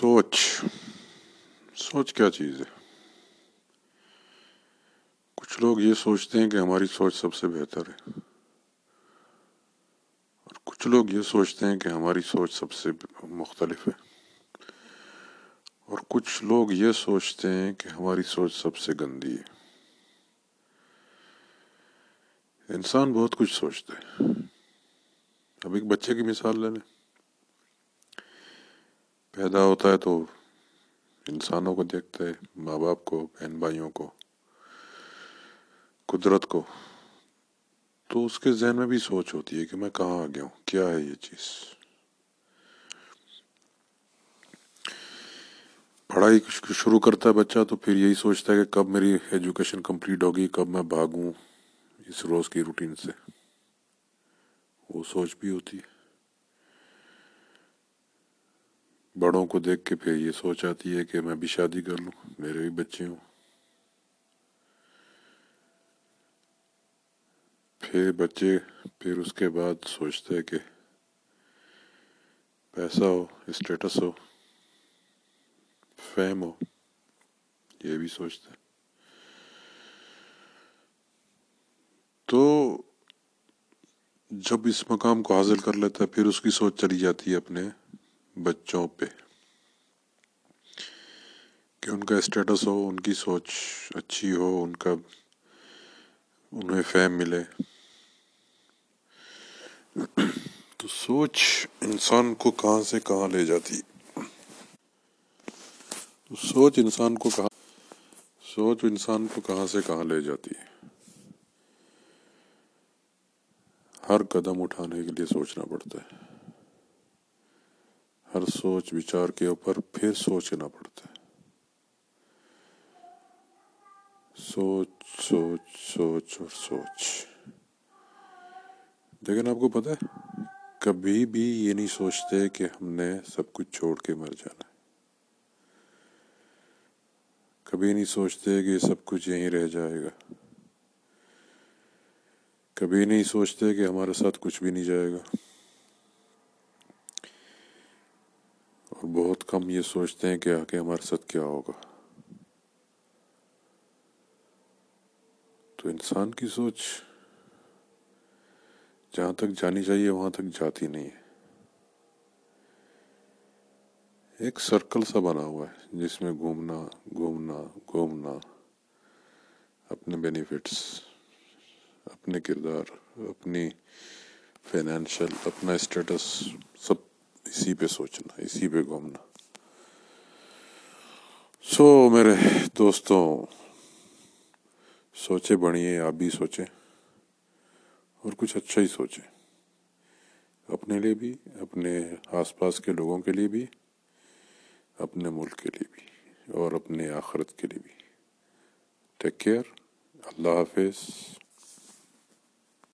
سوچ سوچ کیا چیز ہے؟ کچھ لوگ یہ سوچتے ہیں کہ ہماری سوچ سب سے بہتر ہے۔ اور کچھ لوگ یہ سوچتے ہیں کہ ہماری سوچ سب سے مختلف ہے۔ اور کچھ لوگ یہ سوچتے ہیں کہ ہماری سوچ سب سے گندی ہے۔ انسان بہت کچھ سوچتے ہیں اب ایک بچے کی مثال لے لیں۔ پیدا ہوتا ہے تو انسانوں کو دیکھتا ہے ماں باپ کو بہن بھائیوں کو قدرت کو تو اس کے ذہن میں بھی سوچ ہوتی ہے کہ میں کہاں آ گیا ہوں؟ کیا ہے یہ چیز؟ پڑھائی شروع کرتا ہے بچہ تو پھر یہی سوچتا ہے کہ کب میری ایجوکیشن کمپلیٹ ہوگی، کب میں بھاگوں اس روز کی روٹین سے۔ وہ سوچ بھی ہوتی ہے۔ بڑوں کو دیکھ کے پھر یہ سوچ آتی ہے کہ میں بھی شادی کر لوں، میرے بھی بچے ہوں۔ پھر بچے، پھر اس کے بعد سوچتے کہ پیسہ ہو اسٹیٹس ہو فیم ہو، یہ بھی سوچتے تو جب اس مقام کو حاصل کر لیتا ہے، پھر اس کی سوچ چلی جاتی ہے اپنے۔ بچوں پہ۔ کہ ان کا اسٹیٹس ہو، ان کی سوچ اچھی ہو، ان کا، انہیں فیم ملے۔ تو سوچ انسان کو کہاں سے کہاں لے جاتی۔ تو سوچ انسان کو کہاں، سوچ انسان کو کہاں سے کہاں لے جاتی۔ ہر قدم اٹھانے کے لیے سوچنا پڑتا ہے۔ سوچ وچار کے اوپر پھر سوچنا پڑتا ہے۔ سوچ سوچ سوچ اور سوچ۔ لیکن آپ کو پتہ ہے، کبھی بھی یہ نہیں سوچتے کہ ہم نے سب کچھ چھوڑ کے مر جانا ہے۔ کبھی نہیں سوچتے کہ سب کچھ یہیں رہ جائے گا۔ کبھی نہیں سوچتے کہ ہمارے ساتھ کچھ بھی نہیں جائے گا۔ بہت کم یہ سوچتے ہیں کہ آگے ہمارے ساتھ کیا ہوگا۔ تو انسان کی سوچ جہاں تک جانی چاہیے وہاں تک جاتی نہیں ہے۔ ایک سرکل سا بنا ہوا ہے جس میں گھومنا گھومنا گھومنا، اپنے بینیفٹس اپنے کردار، اپنی فائنینشیل اپنا اسٹیٹس سب اسی پہ سوچنا، اسی پہ گھومنا۔ سو میرے دوستوں، سوچے بڑھیے آپ بھی سوچیں اور کچھ اچھا ہی سوچیں۔ اپنے لیے بھی، اپنے آس پاس کے لوگوں کے لیے بھی، اپنے ملک کے لیے بھی اور اپنے آخرت کے لیے بھی۔ ٹیک کیئر اللہ حافظ۔